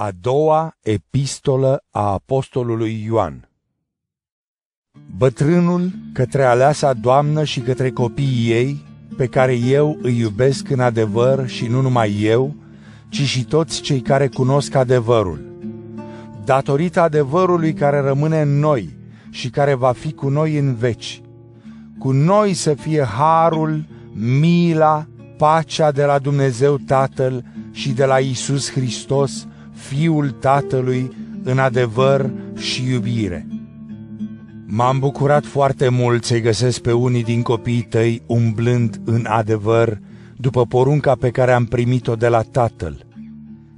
A doua epistolă a apostolului Ioan Bătrânul către aleasa doamnă și către copiii ei, pe care eu îi iubesc în adevăr și nu numai eu, ci și toți cei care cunosc adevărul. Datorită adevărului care rămâne în noi și care va fi cu noi în veci. Cu noi să fie harul, mila, pacea de la Dumnezeu Tatăl și de la Isus Hristos, Fiul Tatălui, în adevăr și iubire. M-am bucurat foarte mult să-i găsesc pe unii din copiii tăi umblând în adevăr după porunca pe care am primit-o de la Tatăl.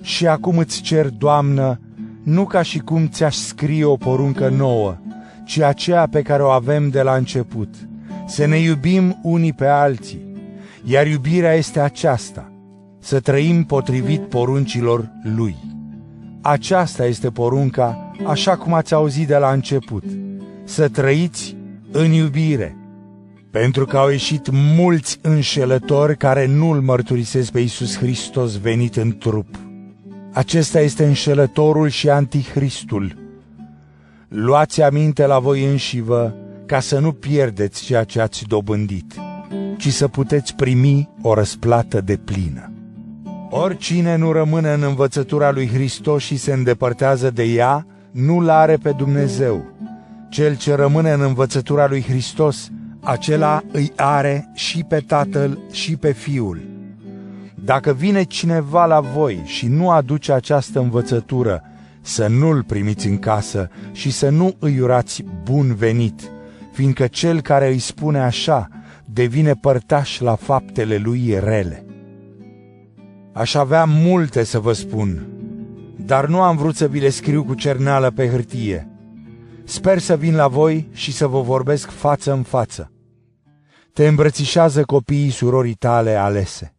Și acum îți cer, Doamnă, nu ca și cum ți-aș scrie o poruncă nouă, ci aceea pe care o avem de la început, să ne iubim unii pe alții. Iar iubirea este aceasta, să trăim potrivit poruncilor Lui. Aceasta este porunca, așa cum ați auzit de la început, să trăiți în iubire, pentru că au ieșit mulți înșelători care nu-L mărturisesc pe Iisus Hristos venit în trup. Acesta este înșelătorul și antihristul. Luați aminte la voi înșivă ca să nu pierdeți ceea ce ați dobândit, ci să puteți primi o răsplată de plină. Oricine nu rămâne în învățătura lui Hristos și se îndepărtează de ea, nu-L are pe Dumnezeu. Cel ce rămâne în învățătura lui Hristos, acela îi are și pe Tatăl și pe Fiul. Dacă vine cineva la voi și nu aduce această învățătură, să nu-l primiți în casă și să nu îi urați bun venit, fiindcă cel care îi spune așa devine părtaș la faptele lui rele. Aș avea multe să vă spun, dar nu am vrut să vi le scriu cu cerneală pe hârtie. Sper să vin la voi și să vă vorbesc față în față. Te îmbrățișează copiii surorii tale alese.